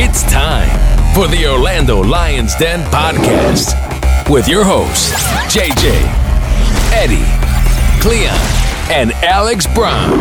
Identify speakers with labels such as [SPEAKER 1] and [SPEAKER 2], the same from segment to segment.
[SPEAKER 1] It's time for the Orlando Lions Den podcast with your hosts, JJ, Eddie, Cleon, and Alex Brown.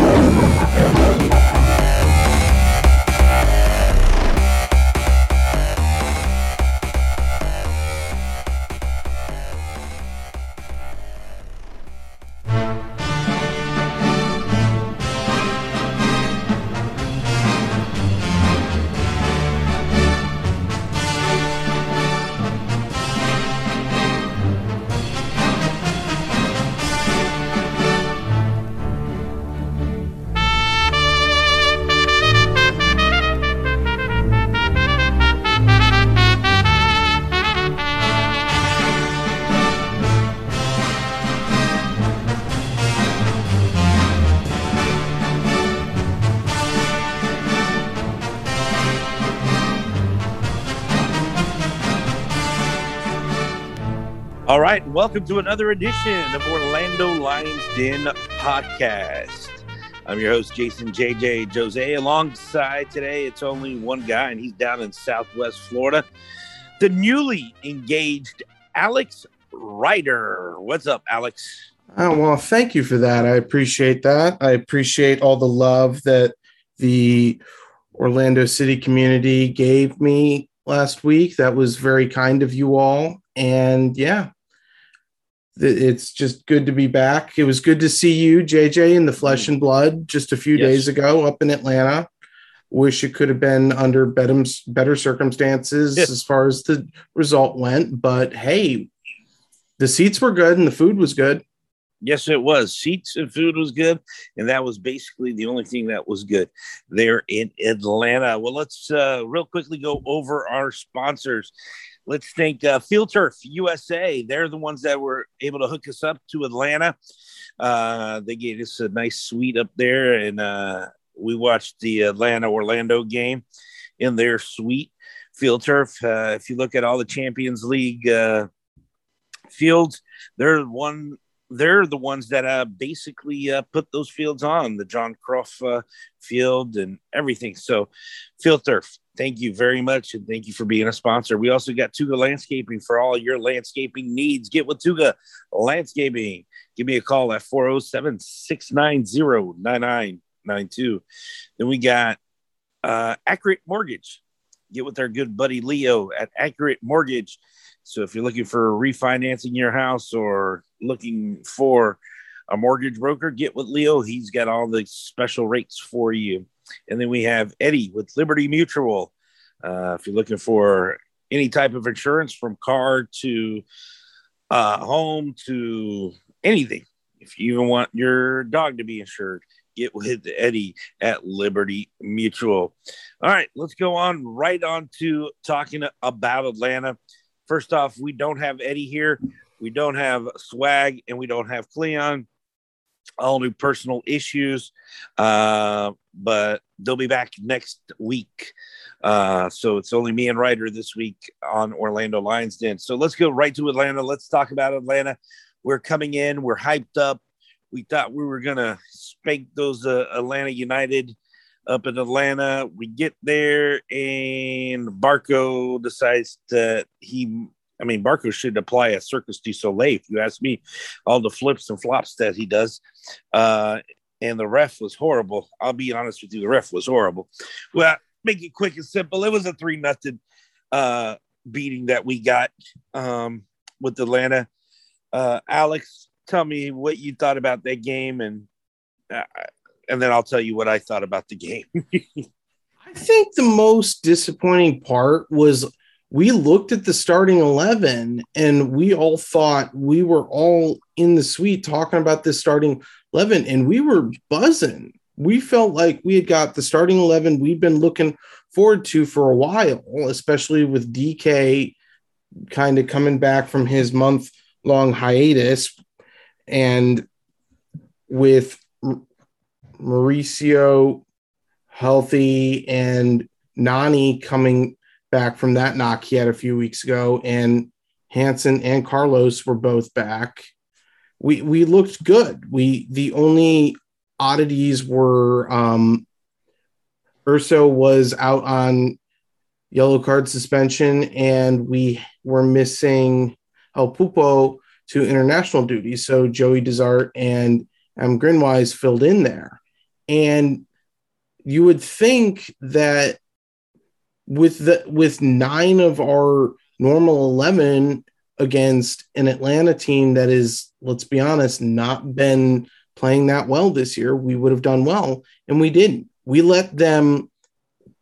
[SPEAKER 2] Welcome to another edition of Orlando Lions Den podcast. I'm your host, Jason JJ Jose. Alongside today, it's only one guy, and he's down in Southwest Florida. The newly engaged Alex Reiter. What's up, Alex?
[SPEAKER 3] Oh, well, thank you for that. I appreciate that. I appreciate all the love that the Orlando City community gave me last week. That was very kind of you all. And yeah, it's just good to be back. It was good to see you, JJ, in the flesh and blood just a few
[SPEAKER 2] Yes.
[SPEAKER 3] days ago up in Atlanta. Wish it could have been under better, better circumstances
[SPEAKER 2] Yeah.
[SPEAKER 3] as far as the result went. But hey, the seats were good and the food was good.
[SPEAKER 2] Yes, it was. Seats and food was good, and that was basically the only thing that was good there in Atlanta. Well, let's uh, real quickly go over our sponsors. Let's thank uh, Field Turf USA. They're the ones that were able to hook us up to Atlanta. Uh, they gave us a nice suite up there, and uh, we watched the Atlanta Orlando game in their suite. Field Turf. Uh, if you look at all the Champions League uh, fields, they're one they're the ones that uh, basically uh, put those fields on the John Croft uh, field and everything. So, Field Turf, thank you very much. And thank you for being a sponsor. We also got Tuga Landscaping for all your landscaping needs. Get with Tuga Landscaping. Give me a call at 407 690 9992. Then we got uh, Accurate Mortgage. Get with our good buddy Leo at Accurate Mortgage. So if you're looking for refinancing your house or looking for a mortgage broker, get with Leo. He's got all the special rates for you. And then we have Eddie with Liberty Mutual. Uh, if you're looking for any type of insurance from car to uh, home to anything, if you even want your dog to be insured, get with Eddie at Liberty Mutual. All right, let's go on right on to talking about Atlanta. First off, we don't have Eddie here. We don't have Swag, and we don't have Cleon. All new personal issues, uh, but they'll be back next week. Uh, so it's only me and Reiter this week on Orlando Lions Den. So let's go right to Atlanta. Let's talk about Atlanta. We're coming in. We're hyped up. We thought we were gonna spank those uh, Atlanta United up in Atlanta. We get there, and Barco decides that he, I mean, Barco should apply a Cirque du Soleil, if you ask me, all the flips and flops that he does. Uh, and the ref was horrible. I'll be honest with you, the ref was horrible. Well, make it quick and simple. It was a three nothing uh, beating that we got um, with Atlanta. Uh, Alex, tell me what you thought about that game, and uh, and then I'll tell you what I thought about the game.
[SPEAKER 3] I think the most disappointing part was we looked at the starting 11 and we all thought we were all in the suite talking about this starting 11 and we were buzzing. We felt like we had got the starting 11 we've been looking forward to for a while, especially with DK kind of coming back from his month long hiatus and with Mauricio healthy and Nani coming back from that knock he had a few weeks ago, and Hanson and Carlos were both back. We we looked good. We the only oddities were um Urso was out on yellow card suspension, and we were missing El Pulpo to international duty. So Joey DeZart and um, Grinwis filled in there. And you would think that with the with nine of our normal 11 against an Atlanta team that is, let's be honest, not been playing that well this year, we would have done well. And we didn't. We let them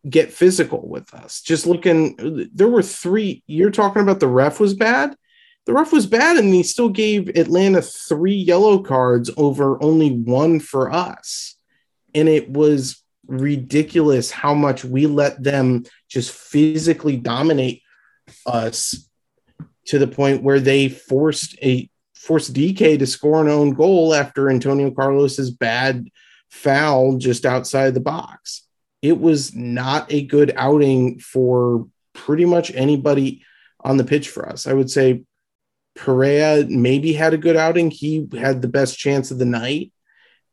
[SPEAKER 3] get physical with us. Just looking, there were three. You're talking about the ref was bad. The ref was bad, and he still gave Atlanta three yellow cards over only one for us. And it was ridiculous how much we let them just physically dominate us to the point where they forced a forced DK to score an own goal after Antonio Carlos's bad foul just outside the box. It was not a good outing for pretty much anybody on the pitch for us. I would say Perea maybe had a good outing. He had the best chance of the night,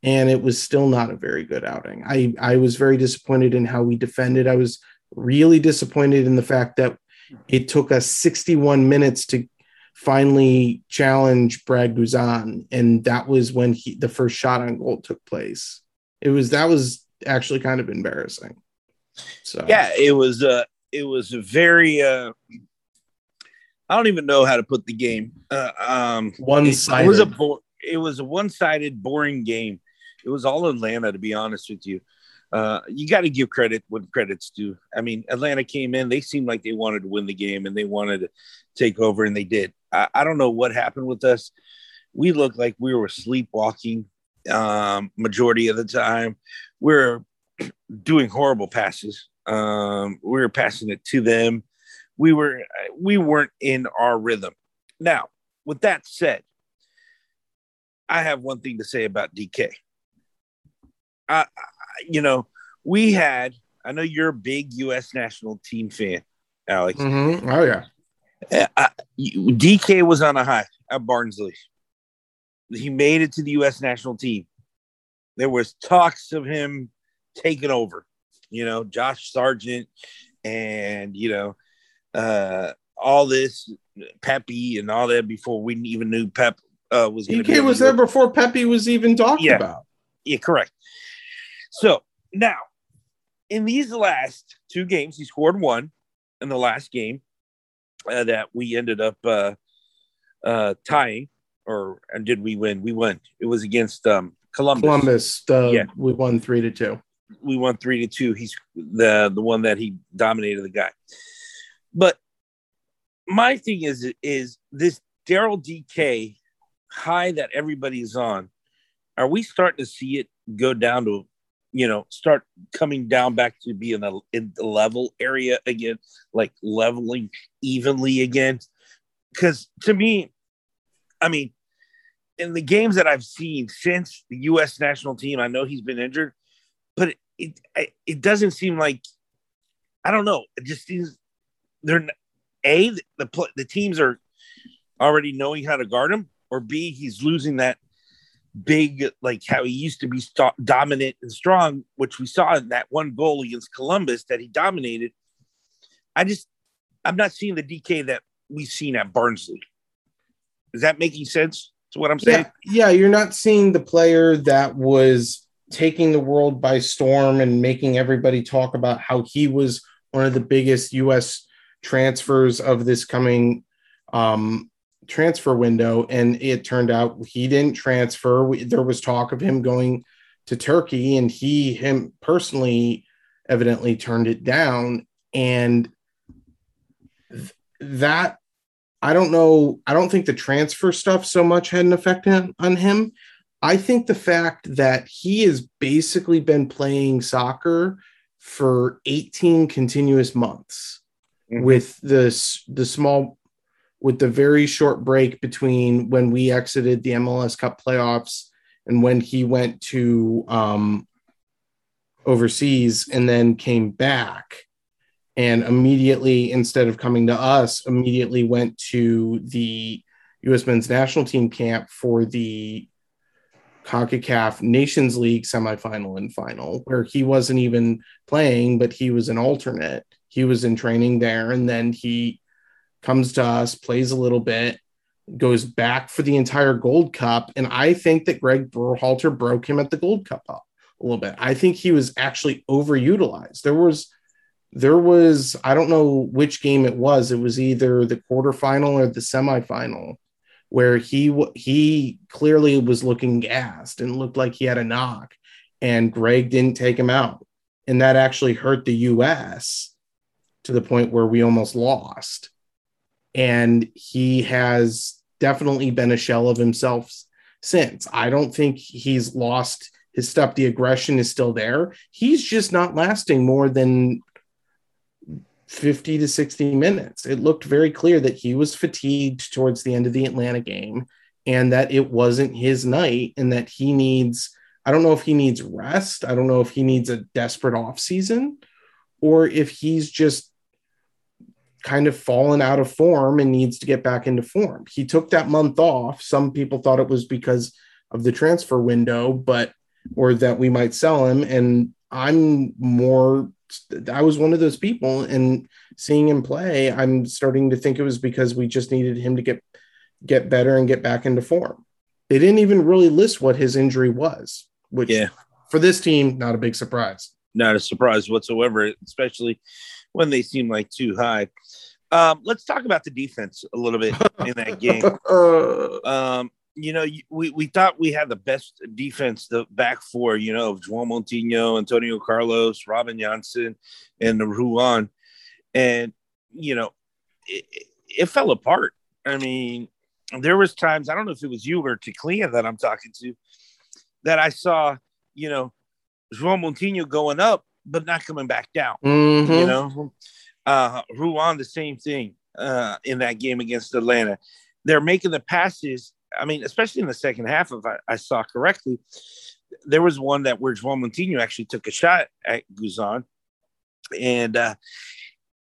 [SPEAKER 3] and it was still not a very good outing. I, I was very disappointed in how we defended. I was really disappointed in the fact that it took us 61 minutes to finally challenge Brad Guzan, and that was when he the first shot on goal took place. It was that was actually kind of embarrassing. So
[SPEAKER 2] yeah, it was uh it was a very uh I don't even know how to put the game. Uh, um
[SPEAKER 3] one sided.
[SPEAKER 2] It, it was a bo- it was a one sided boring game. It was all Atlanta to be honest with you uh, you got to give credit when credit's due. I mean, Atlanta came in, they seemed like they wanted to win the game and they wanted to take over, and they did. I, I don't know what happened with us. We looked like we were sleepwalking um, majority of the time. We are doing horrible passes. Um, we were passing it to them. We were we weren't in our rhythm. Now, with that said, I have one thing to say about DK. I, you know, we had, I know you're a big U.S. national team fan, Alex.
[SPEAKER 3] Mm-hmm. Oh, yeah.
[SPEAKER 2] Uh, I, DK was on a high at Barnsley. He made it to the U.S. national team. There was talks of him taking over, you know, Josh Sargent and, you know, uh, all this Pepi and all that before we even knew Pep uh, was.
[SPEAKER 3] DK was there before Pepi was even talked
[SPEAKER 2] yeah.
[SPEAKER 3] about.
[SPEAKER 2] Yeah, correct. So now, in these last two games, he scored one in the last game uh, that we ended up uh, uh, tying, or and did we win? We won. It was against um, Columbus.
[SPEAKER 3] Columbus. yeah, we won three to two.
[SPEAKER 2] We won three to two. He's the the one that he dominated the guy. But my thing is is this Daryl DK high that everybody's on. Are we starting to see it go down to you know, start coming down back to be in the, in the level area again, like leveling evenly again. Because to me, I mean, in the games that I've seen since the U.S. national team, I know he's been injured, but it it, it doesn't seem like I don't know. It just seems they're a the the teams are already knowing how to guard him, or b he's losing that big, like how he used to be st- dominant and strong, which we saw in that one goal against Columbus that he dominated. I just, I'm not seeing the DK that we've seen at Barnsley. Is that making sense to what I'm saying?
[SPEAKER 3] Yeah, yeah you're not seeing the player that was taking the world by storm and making everybody talk about how he was one of the biggest U.S. transfers of this coming um, transfer window, and it turned out he didn't transfer. We, there was talk of him going to Turkey, and he him personally evidently turned it down. And th- that I don't know. I don't think the transfer stuff so much had an effect on, on him. I think the fact that he has basically been playing soccer for 18 continuous months mm-hmm. with this the small with the very short break between when we exited the MLS Cup playoffs and when he went to um, overseas and then came back and immediately instead of coming to us immediately went to the US men's national team camp for the CONCACAF Nations League semifinal and final where he wasn't even playing but he was an alternate. He was in training there, and then he comes to us, plays a little bit, goes back for the entire Gold Cup, and I think that Greg Berhalter broke him at the Gold Cup up a little bit. I think he was actually overutilized. There was there was I don't know which game it was. It was either the quarterfinal or the semifinal where he he clearly was looking gassed and looked like he had a knock and Greg didn't take him out. And that actually hurt the US to the point where we almost lost. And he has definitely been a shell of himself since. I don't think he's lost his stuff. The aggression is still there. He's just not lasting more than 50 to 60 minutes. It looked very clear that he was fatigued towards the end of the Atlanta game and that it wasn't his night and that he needs I don't know if he needs rest. I don't know if he needs a desperate off season or if he's just kind of fallen out of form and needs to get back into form. He took that month off. Some people thought it was because of the transfer window, but or that we might sell him and I'm more I was one of those people and seeing him play, I'm starting to think it was because we just needed him to get get better and get back into form. They didn't even really list what his injury was, which yeah. for this team, not a big surprise.
[SPEAKER 2] Not a surprise whatsoever, especially when they seem like too high. Um, let's talk about the defense a little bit in that game. um, you know, we, we thought we had the best defense, the back four, you know, of João Moutinho, Antonio Carlos, Robin Jansen, and the Ruan. And, you know, it, it, fell apart. I mean, there was times, I don't know if it was you or Teclia that I'm talking to, that I saw, you know, João Moutinho going up, but not coming back down. Mm-hmm. You know, uh, Ruan, the same thing uh, in that game against Atlanta. They're making the passes I mean, especially in the second half, if I, I saw correctly, there was one that where João Moutinho actually took a shot at Guzan, and uh,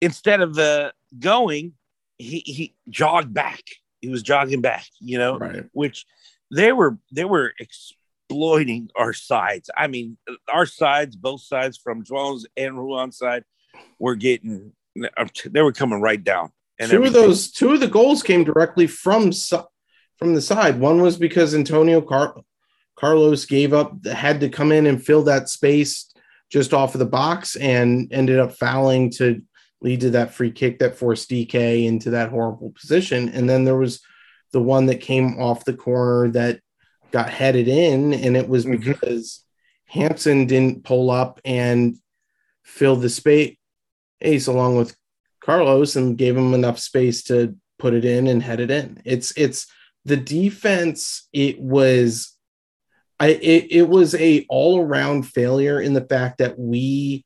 [SPEAKER 2] instead of uh, going, he he jogged back. He was jogging back, you know, right. which they were they were exploiting our sides. I mean, our sides, both sides from João's and Ruan's side, were getting uh, they were coming right down.
[SPEAKER 3] And two everything. of those two of the goals came directly from from the side. One was because Antonio Car- Carlos gave up, had to come in and fill that space just off of the box and ended up fouling to lead to that free kick that forced DK into that horrible position. And then there was the one that came off the corner that got headed in, and it was mm-hmm. because Hansen didn't pull up and fill the space ace along with Carlos and gave him enough space to put it in and head it in. It's it's the defense it was I it, it was a all around failure in the fact that we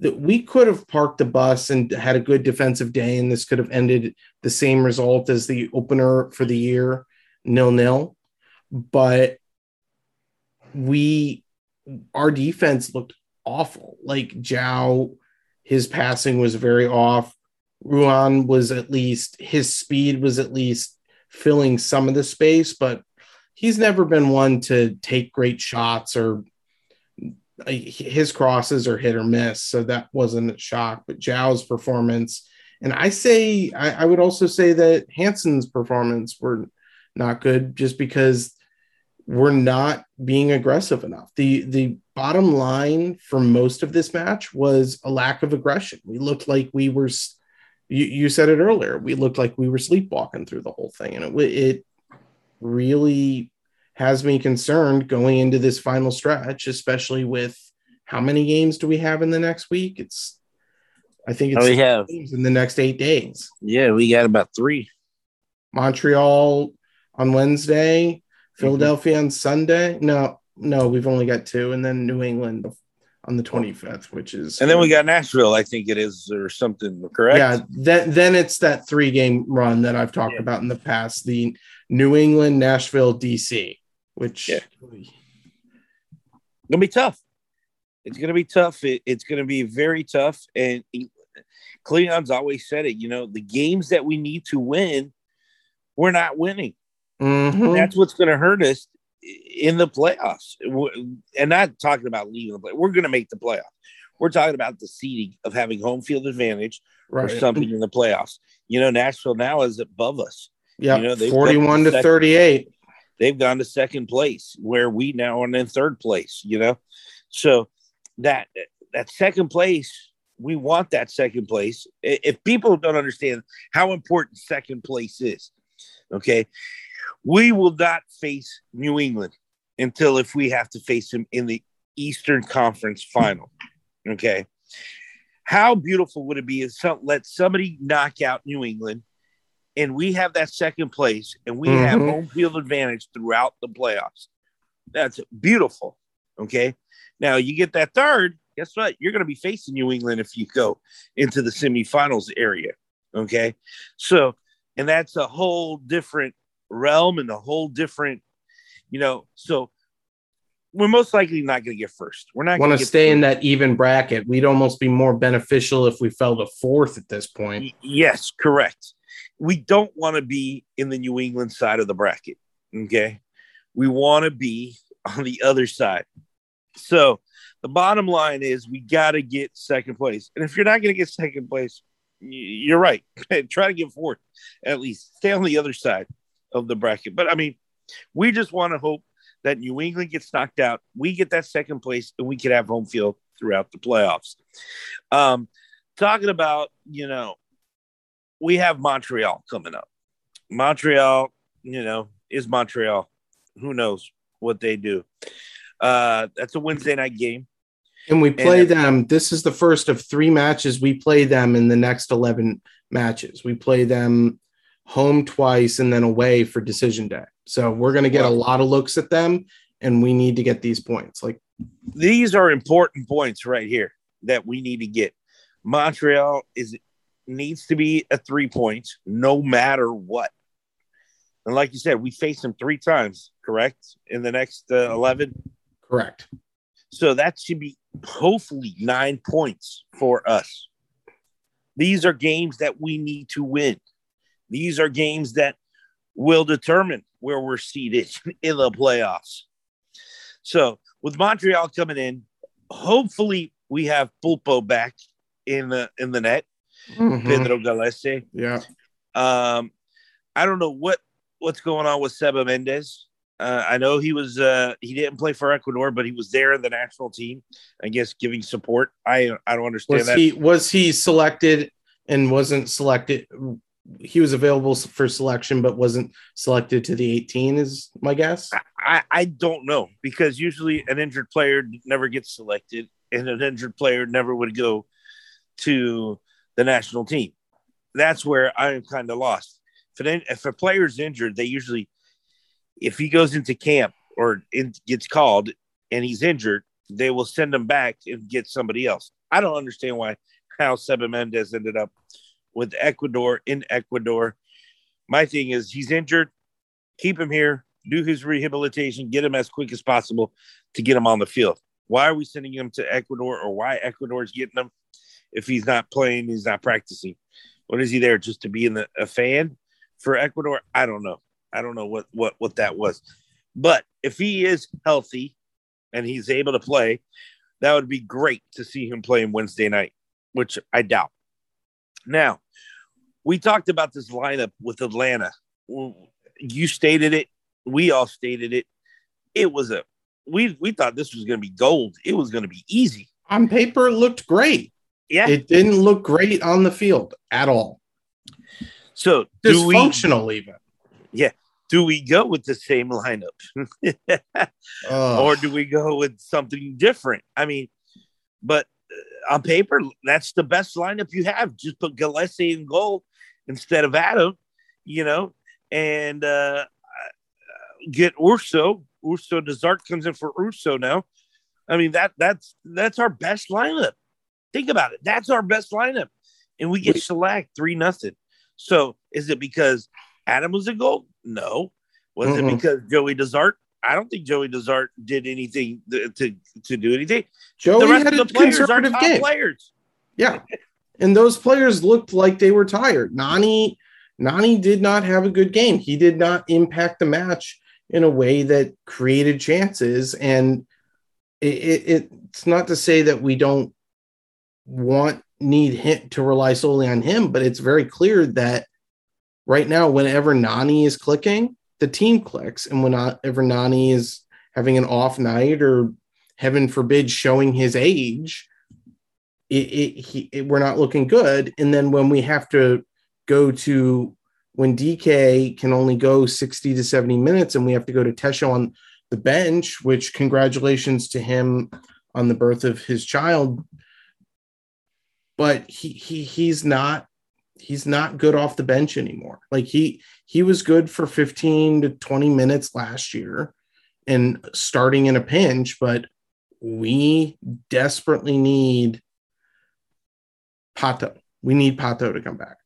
[SPEAKER 3] that we could have parked the bus and had a good defensive day and this could have ended the same result as the opener for the year nil nil but we our defense looked awful like João his passing was very off Ruan was at least his speed was at least filling some of the space, but he's never been one to take great shots or his crosses are hit or miss. So that wasn't a shock. But João's performance, and I say, I, I would also say that Hanson's performance were not good just because we're not being aggressive enough. The the bottom line for most of this match was a lack of aggression. We looked like we were you, you said it earlier. We looked like we were sleepwalking through the whole thing, and it it really has me concerned going into this final stretch, especially with how many games do we have in the next week? It's I think it's oh,
[SPEAKER 2] we have
[SPEAKER 3] in the next eight days.
[SPEAKER 2] Yeah, we got about three.
[SPEAKER 3] Montreal on Wednesday. Philadelphia mm-hmm. on Sunday. No, no, we've only got two, and then New England on the 25th, which is
[SPEAKER 2] and then we got Nashville, I think it is, or something, correct?
[SPEAKER 3] Yeah, then then it's that three game run that I've talked yeah. about in the past, the New England, Nashville, DC, which yeah.
[SPEAKER 2] gonna be tough. It's gonna be tough. It, it's gonna be very tough. And Cleon's always said it, you know, the games that we need to win, we're not winning. Mm-hmm. That's what's gonna hurt us in the playoffs, and not talking about leaving the play. We're going to make the playoffs. We're talking about the seeding of having home field advantage
[SPEAKER 3] Right.
[SPEAKER 2] or something in the playoffs. You know, Nashville now is above us.
[SPEAKER 3] Yeah.
[SPEAKER 2] you know,
[SPEAKER 3] 41
[SPEAKER 2] got
[SPEAKER 3] to
[SPEAKER 2] the second-
[SPEAKER 3] 38.
[SPEAKER 2] They've gone to second place, where we now are in third place. You know, so that that second place, we want that second place. If people don't understand how important second place is, okay, we will not face New England until if we have to face them in the Eastern Conference final. Okay. How beautiful would it be if some, let somebody knock out New England and we have that second place and we have
[SPEAKER 3] Mhm.
[SPEAKER 2] home field advantage throughout the playoffs? That's beautiful. Okay. Now you get that third, guess what? You're going to be facing New England if you go into the semifinals area. Okay. So, and that's a whole different realm and a whole different, you know, so we're most likely not going to get first. We're not
[SPEAKER 3] Want
[SPEAKER 2] going
[SPEAKER 3] to stay in that even bracket. We'd almost be more beneficial if we fell to fourth at this point.
[SPEAKER 2] Yes, correct. We don't want to be in the New England side of the bracket. Okay. We want to be on the other side. So the bottom line is we got to get second place. And if you're not going to get second place, you're right. Try to get fourth at least. Stay on the other side of the bracket. But I mean, we just want to hope that New England gets knocked out. We get that second place and we can have home field throughout the playoffs. Um, talking about, you know, we have Montreal coming up. Montreal, you know, is Montreal. Who knows what they do? Uh, that's a Wednesday night game.
[SPEAKER 3] And we play
[SPEAKER 2] And-
[SPEAKER 3] them. This is the first of three matches. We play them in the next 11 matches. We play them home twice and then away for decision day. So we're going to get a lot of looks at them and we need to get these points. Like,
[SPEAKER 2] These are important points right here that we need to get. Montreal is needs to be a three points no matter what. And like you said, we face them three times, correct? In the next uh, 11.
[SPEAKER 3] correct.
[SPEAKER 2] So that should be hopefully nine points for us. These are games that we need to win. These are games that will determine where we're seated in the playoffs. So with Montreal coming in, hopefully we have Pulpo back in the in the net,
[SPEAKER 3] Mhm.
[SPEAKER 2] Pedro Gallese.
[SPEAKER 3] Yeah.
[SPEAKER 2] Um, I don't know what what's going on with Seba Mendez. Uh, I know he was uh, he didn't play for Ecuador, but he was there in the national team. I guess giving support. I I don't understand
[SPEAKER 3] Was
[SPEAKER 2] that.
[SPEAKER 3] he was he selected and wasn't selected? He was available for selection, but wasn't selected to the 18. Is my guess.
[SPEAKER 2] I, I don't know because usually an injured player never gets selected, and an injured player never would go to the national team. That's where I am kind of lost. If, an, if a injured, they usually, if he goes into camp or in, gets called and he's injured, they will send him back and get somebody else. I don't understand why how Seba Mendez ended up with Ecuador in Ecuador. My thing is he's injured, keep him here, do his rehabilitation, get him as quick as possible to get him on the field. Why are we sending him to Ecuador or why Ecuador is getting him if he's not playing, he's not practicing? What is he there just to be in the, a fan for Ecuador? I don't know. I don't know what what what that was. But if he is healthy and he's able to play, that would be great to see him playing Wednesday night, which I doubt. Now, we talked about this lineup with Atlanta. You stated it. We all stated it. It was a we we thought this was going to be gold. It was going to be easy.
[SPEAKER 3] On paper, it looked great.
[SPEAKER 2] Yeah.
[SPEAKER 3] It didn't look great on the field at all.
[SPEAKER 2] so do we
[SPEAKER 3] Dysfunctional, even. Yeah.
[SPEAKER 2] Do we go with the same lineup, or do we go with something different? I mean, but uh, on paper, that's the best lineup you have. Just put Gillespie in goal instead of Adam, you know, and uh, get Urso. Urso DeZart comes in for Urso now. I mean that that's that's our best lineup. Think about it. That's our best lineup, and we get shellacked three nothing. So is it because Adam was a goal? No. Was
[SPEAKER 3] Mm-mm.
[SPEAKER 2] it because Joey DeZart? I don't think Joey DeZart did anything to to, to do anything.
[SPEAKER 3] Joey
[SPEAKER 2] the rest
[SPEAKER 3] had
[SPEAKER 2] of
[SPEAKER 3] a
[SPEAKER 2] the players are top
[SPEAKER 3] game.
[SPEAKER 2] players.
[SPEAKER 3] Yeah. And those players looked like they were tired. Nani Nani did not have a good game. He did not impact the match in a way that created chances. And it, it, it's not to say that we don't want need him to rely solely on him, but it's very clear that right now, whenever Nani is clicking, the team clicks, and whenever Nani is having an off night or heaven forbid showing his age, it, it, he, it, we're not looking good. And then when we have to go to when DK can only go 60 to 70 minutes and we have to go to Tesho on the bench, which congratulations to him on the birth of his child. But he he he's not he's not good off the bench anymore. Like he he was good for 15 to 20 minutes last year and starting in a pinch, but we desperately need Pato. We need Pato to come back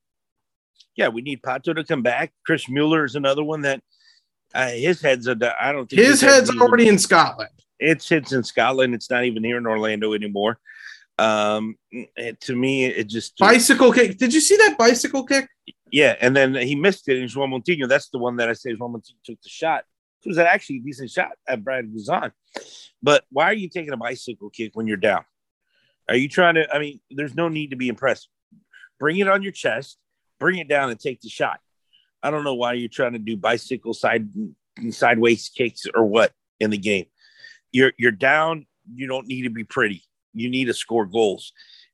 [SPEAKER 2] yeah, we need Pato to come back. Chris Mueller is another one that uh, his head's a. I don't
[SPEAKER 3] think his, his head's, head's already in Scotland.
[SPEAKER 2] It's it's in Scotland. It's not even here in Orlando anymore. Um, to me, it just
[SPEAKER 3] bicycle kick. Did you see that bicycle kick?
[SPEAKER 2] Yeah, and then he missed it. And João Moutinho, that's the one that I say João Moutinho took the shot. It was actually a decent shot at Brad Guzan. But why are you taking a bicycle kick when you're down? Are you trying to? I mean, there's no need to be impressed. Bring it on your chest bring it down and take the shot. I don't know why you're trying to do bicycle side sideways kicks or what in the game. You're you're down. You don't need to be pretty. You need to score goals.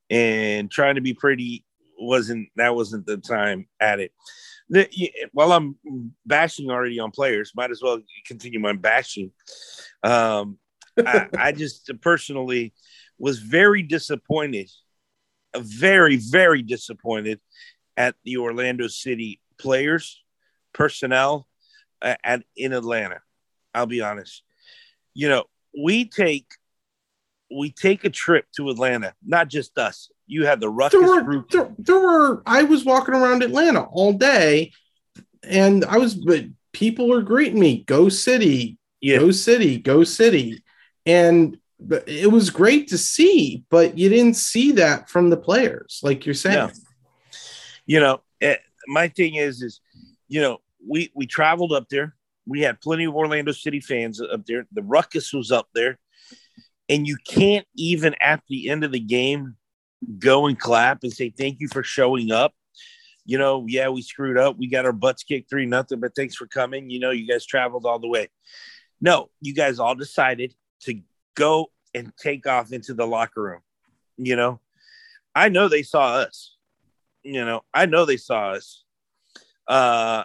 [SPEAKER 2] And trying to be pretty wasn't that wasn't the time at it. The, while I'm bashing already on players, might as well continue my bashing. Um, I, I just personally was very disappointed, very very disappointed at the Orlando City players, personnel, uh, at in Atlanta. I'll be honest. You know, we take we take a trip to Atlanta, not just us. You have the ruckus
[SPEAKER 3] there were,
[SPEAKER 2] group.
[SPEAKER 3] There, there were. I was walking around Atlanta all day, and I was. But people were greeting me. Go City. Yeah. Go City. Go City. And it was great to see, but you didn't see that from the players, like you're saying. No
[SPEAKER 2] you know, it, eh, my thing is, is, you know, we, we traveled up there. We had plenty of Orlando City fans up there. The ruckus was up there. And you can't even at the end of the game go and clap and say, thank you for showing up. You know, yeah, we screwed up. We got our butts kicked three nothing, but thanks for coming. You know, you guys traveled all the way. No, you guys all decided to go and take off into the locker room. You know, I know they saw us you know, I know they saw us. Uh,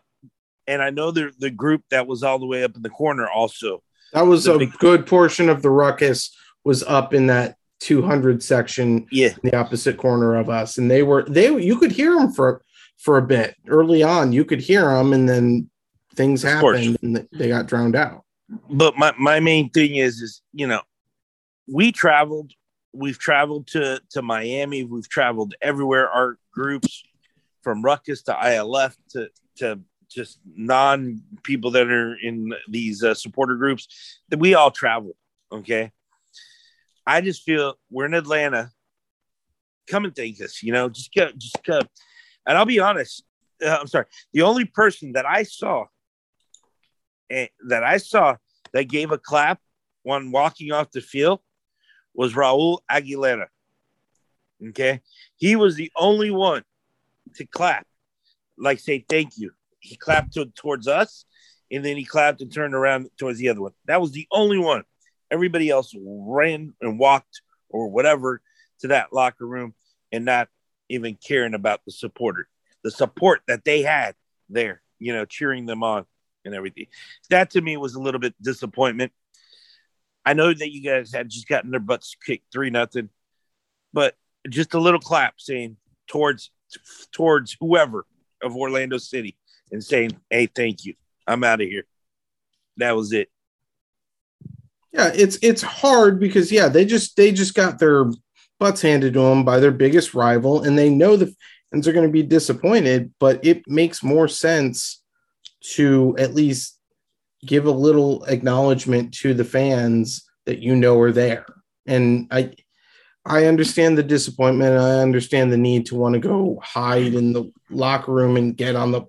[SPEAKER 2] and I know the the group that was all the way up in the corner also.
[SPEAKER 3] That was a big, good portion of the ruckus was up in that 200 section
[SPEAKER 2] yeah
[SPEAKER 3] the opposite corner of us and they were they you could hear them for for a bit early on you could hear them and then things happened and they got drowned out
[SPEAKER 2] but my my main thing is is you know we traveled we've traveled to to Miami. We've traveled everywhere. Our groups from Ruckus to ILF to to just non people that are in these uh, supporter groups that we all travel. Okay, I just feel we're in Atlanta. Come and thank us. You know, just go, just go. And I'll be honest. Uh, I'm sorry. The only person that I saw uh, that I saw that gave a clap when walking off the field was Raul Aguilera. Okay. He was the only one to clap, like say thank you. He clapped to, towards us and then he clapped and turned around towards the other one. That was the only one. Everybody else ran and walked or whatever to that locker room and not even caring about the supporter, the support that they had there, you know, cheering them on and everything. That to me was a little bit disappointment. I know that you guys had just gotten their butts kicked three nothing, but just a little clap saying towards towards whoever of Orlando City and saying, "Hey, thank you. I'm out of here." That was it.
[SPEAKER 3] Yeah, it's it's hard because yeah, they just they just got their butts handed to them by their biggest rival, and they know the fans are going to be disappointed. But it makes more sense to at least give a little acknowledgement to the fans that you know are there. And I I understand the disappointment. I understand the need to want to go hide in the locker room and get on the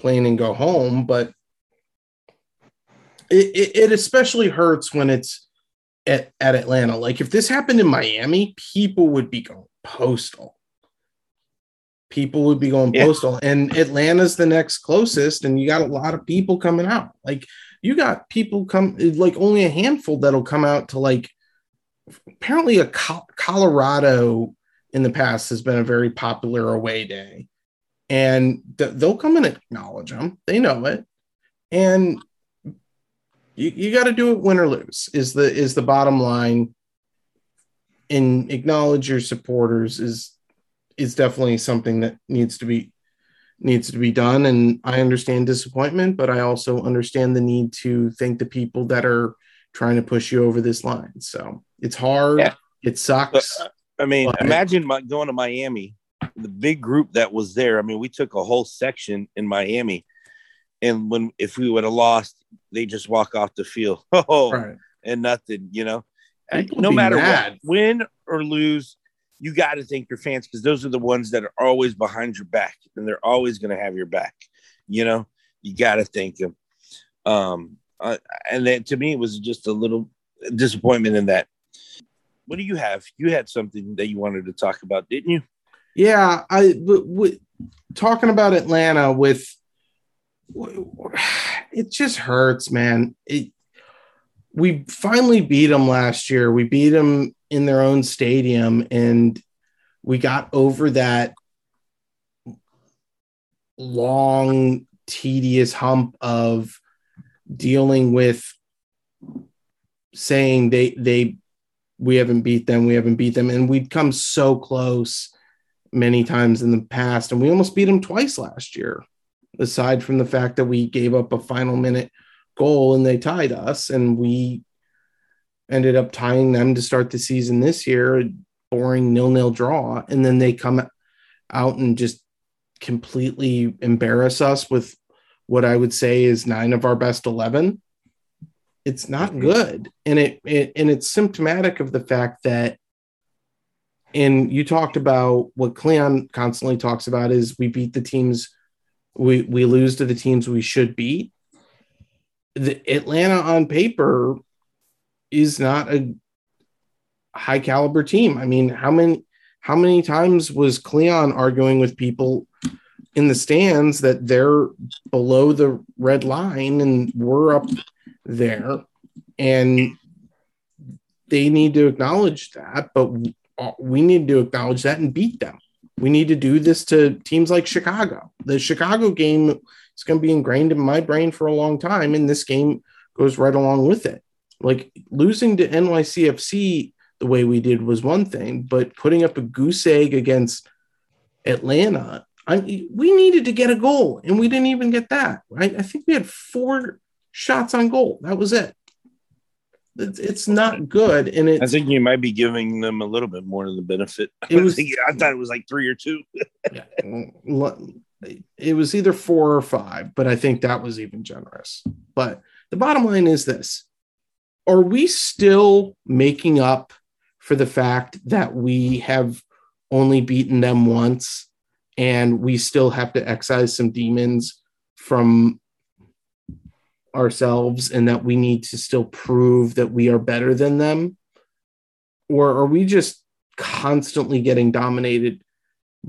[SPEAKER 3] plane and go home, but it, it, it especially hurts when it's at, at Atlanta. Like if this happened in Miami, people would be going postal. People would be going
[SPEAKER 2] Yeah.
[SPEAKER 3] postal, and Atlanta's the next closest, and you got a lot of people coming out. Like you got people come, like only a handful that'll come out to like. Apparently, a Co- Colorado in the past has been a very popular away day, and th- they'll come and acknowledge them. They know it, and you, you got to do it win or lose is the is the bottom line and acknowledge your supporters is is definitely something that needs to be needs to be done and i understand disappointment but i also understand the need to thank the people that are trying to push you over this line so it's hard
[SPEAKER 2] Yeah.
[SPEAKER 3] it sucks
[SPEAKER 2] But, I mean,
[SPEAKER 3] But-
[SPEAKER 2] imagine my, going to Miami, the big group that was there. I mean, we took a whole section in Miami, and when if we would have lost, they just walk off the field, oh,
[SPEAKER 3] right
[SPEAKER 2] and nothing, you know.
[SPEAKER 3] People
[SPEAKER 2] no matter
[SPEAKER 3] mad.
[SPEAKER 2] what, win or lose, you got to thank your fans because those are the ones that are always behind your back, and they're always going to have your back. You know, you got to thank them. Um, uh, and then to me, it was just a little disappointment in that. What do you have? You had something that you wanted to talk about, didn't you?
[SPEAKER 3] Yeah, I but with, talking about Atlanta with it just hurts, man. It we finally beat them last year. We beat them in their own stadium, and we got over that long, tedious hump of dealing with saying they they we haven't beat them, we haven't beat them, and we'd come so close many times in the past, and we almost beat them twice last year. Aside from the fact that we gave up a final minute goal and they tied us, and we ended up tying them to start the season this year, a boring nil nil draw, and then they come out and just completely embarrass us with what I would say is nine of our best eleven. It's not
[SPEAKER 2] Mhm.
[SPEAKER 3] good, and it, it and it's symptomatic of the fact that and you talked about what Cleon constantly talks about is we beat the teams we we lose to the teams we should beat. The Atlanta on paper is not a high caliber team. I mean, how many how many times was Cleon arguing with people in the stands that they're below the red line and we're up there and they need to acknowledge that, but we need to acknowledge that and beat them. We need to do this to teams like Chicago. The Chicago game is going to be ingrained in my brain for a long time, and this game goes right along with it. Like losing to NYCFC the way we did was one thing, but putting up a goose egg against Atlanta, I, we needed to get a goal, and we didn't even get that. Right? I think we had four shots on goal. That was it. It's, it's not good, and it
[SPEAKER 2] I think you might be giving them a little bit more of the benefit.
[SPEAKER 3] It was-
[SPEAKER 2] I thought it was like three or two.
[SPEAKER 3] it was either four or five, but I think that was even generous. But the bottom line is this Are we still making up for the fact that we have only beaten them once and we still have to excise some demons from ourselves and that we need to still prove that we are better than them? Or are we just constantly getting dominated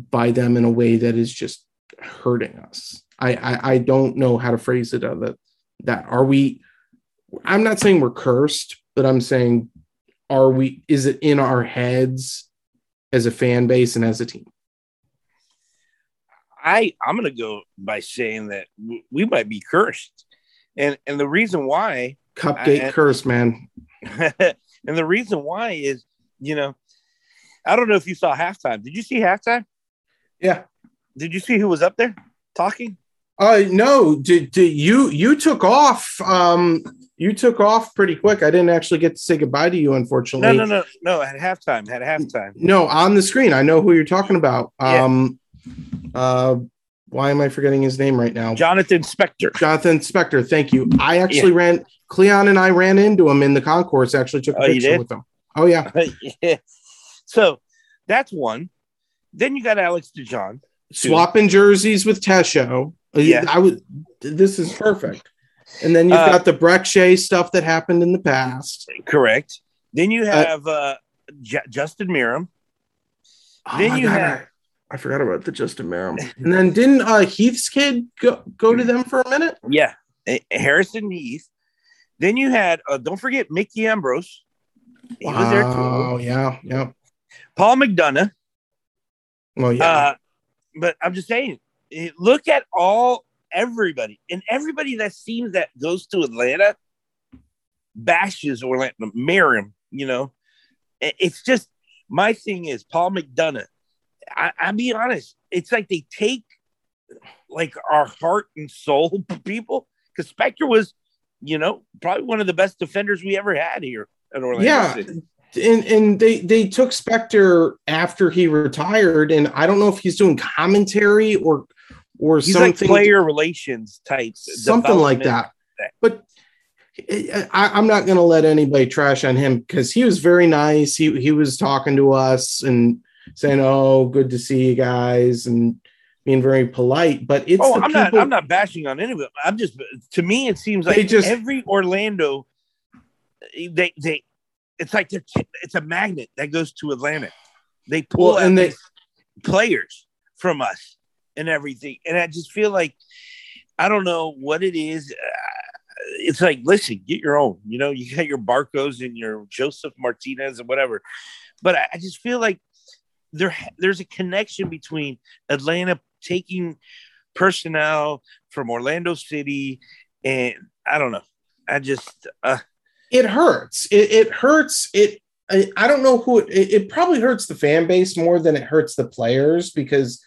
[SPEAKER 3] by them in a way that is just hurting us. I I, I don't know how to phrase it other that are we I'm not saying we're cursed, but I'm saying are we is it in our heads as a fan base and as a team?
[SPEAKER 2] I I'm gonna go by saying that we might be cursed, and and the reason why,
[SPEAKER 3] Cupgate
[SPEAKER 2] I-
[SPEAKER 3] curse, man.
[SPEAKER 2] and the reason why is, you know, I don't know if you saw halftime. Did you see halftime?
[SPEAKER 3] Yeah.
[SPEAKER 2] Did you see who was up there talking?
[SPEAKER 3] Uh no, did, did you you took off um you took off pretty quick. I didn't actually get to say goodbye to you, unfortunately.
[SPEAKER 2] No, no, no, no. At halftime, at halftime.
[SPEAKER 3] No, on the screen. I know who you're talking about.
[SPEAKER 2] Yeah.
[SPEAKER 3] Um uh why am I forgetting his name right now?
[SPEAKER 2] Jonathan Spector.
[SPEAKER 3] Jonathan Spector, thank you. I actually ran Cleon and I ran into him in the concourse, actually took a
[SPEAKER 2] Oh,
[SPEAKER 3] picture with him. Oh yeah.
[SPEAKER 2] yeah. So that's one. Then you got Alex DeJohn.
[SPEAKER 3] Swapping jerseys with Tesho. Uh,
[SPEAKER 2] Yeah.
[SPEAKER 3] I would this is perfect. And then you've
[SPEAKER 2] Uh,
[SPEAKER 3] got the Brek Shea stuff that happened in the past.
[SPEAKER 2] Correct. Then you have uh, J- Justin Meram.
[SPEAKER 3] Oh
[SPEAKER 2] Then
[SPEAKER 3] my
[SPEAKER 2] you
[SPEAKER 3] God,
[SPEAKER 2] have-
[SPEAKER 3] I, I forgot about the Justin Meram. And then didn't uh, Heath's kid go, go to them for a minute?
[SPEAKER 2] Yeah, Harrison Heath. Then you had uh, don't forget Mikey Ambrose. He was there too.
[SPEAKER 3] Oh yeah, yeah.
[SPEAKER 2] Paul McDonough.
[SPEAKER 3] Well, yeah.
[SPEAKER 2] But I'm just saying, eh, look at all everybody and everybody that seems that goes to Atlanta bashes Orlando, Meram. You know, it's just my thing is Paul McDonough. I, I'll be honest, it's like they take like our heart and soul people because Spector was, you know, probably one of the best defenders we ever had here at Orlando.
[SPEAKER 3] yeah.
[SPEAKER 2] City.
[SPEAKER 3] And and they they took Spector after he retired, and I don't know if he's doing commentary or or
[SPEAKER 2] He's
[SPEAKER 3] something
[SPEAKER 2] like player relations type,
[SPEAKER 3] something like that. But I, I'm not going to let anybody trash on him because he was very nice. He he was talking to us and saying, "Oh, good to see you guys," and being very polite. But it's
[SPEAKER 2] oh, I'm not. I'm not bashing on any of it. I'm just. To me, it seems like
[SPEAKER 3] just-
[SPEAKER 2] every Orlando, they they, it's like they're, it's a magnet that goes to Atlanta. They pull
[SPEAKER 3] Well, and they-
[SPEAKER 2] players from us and everything, and I just feel like I don't know what it is. Uh, it's like, listen, get your own. You know, you got your Barcos and your Josef Martinez and whatever, but I, I just feel like there there's a connection between Atlanta taking personnel from Orlando City, and I don't know. I just uh,
[SPEAKER 3] it hurts. It, it hurts. It. I, I don't know who. It, it probably hurts the fan base more than it hurts the players because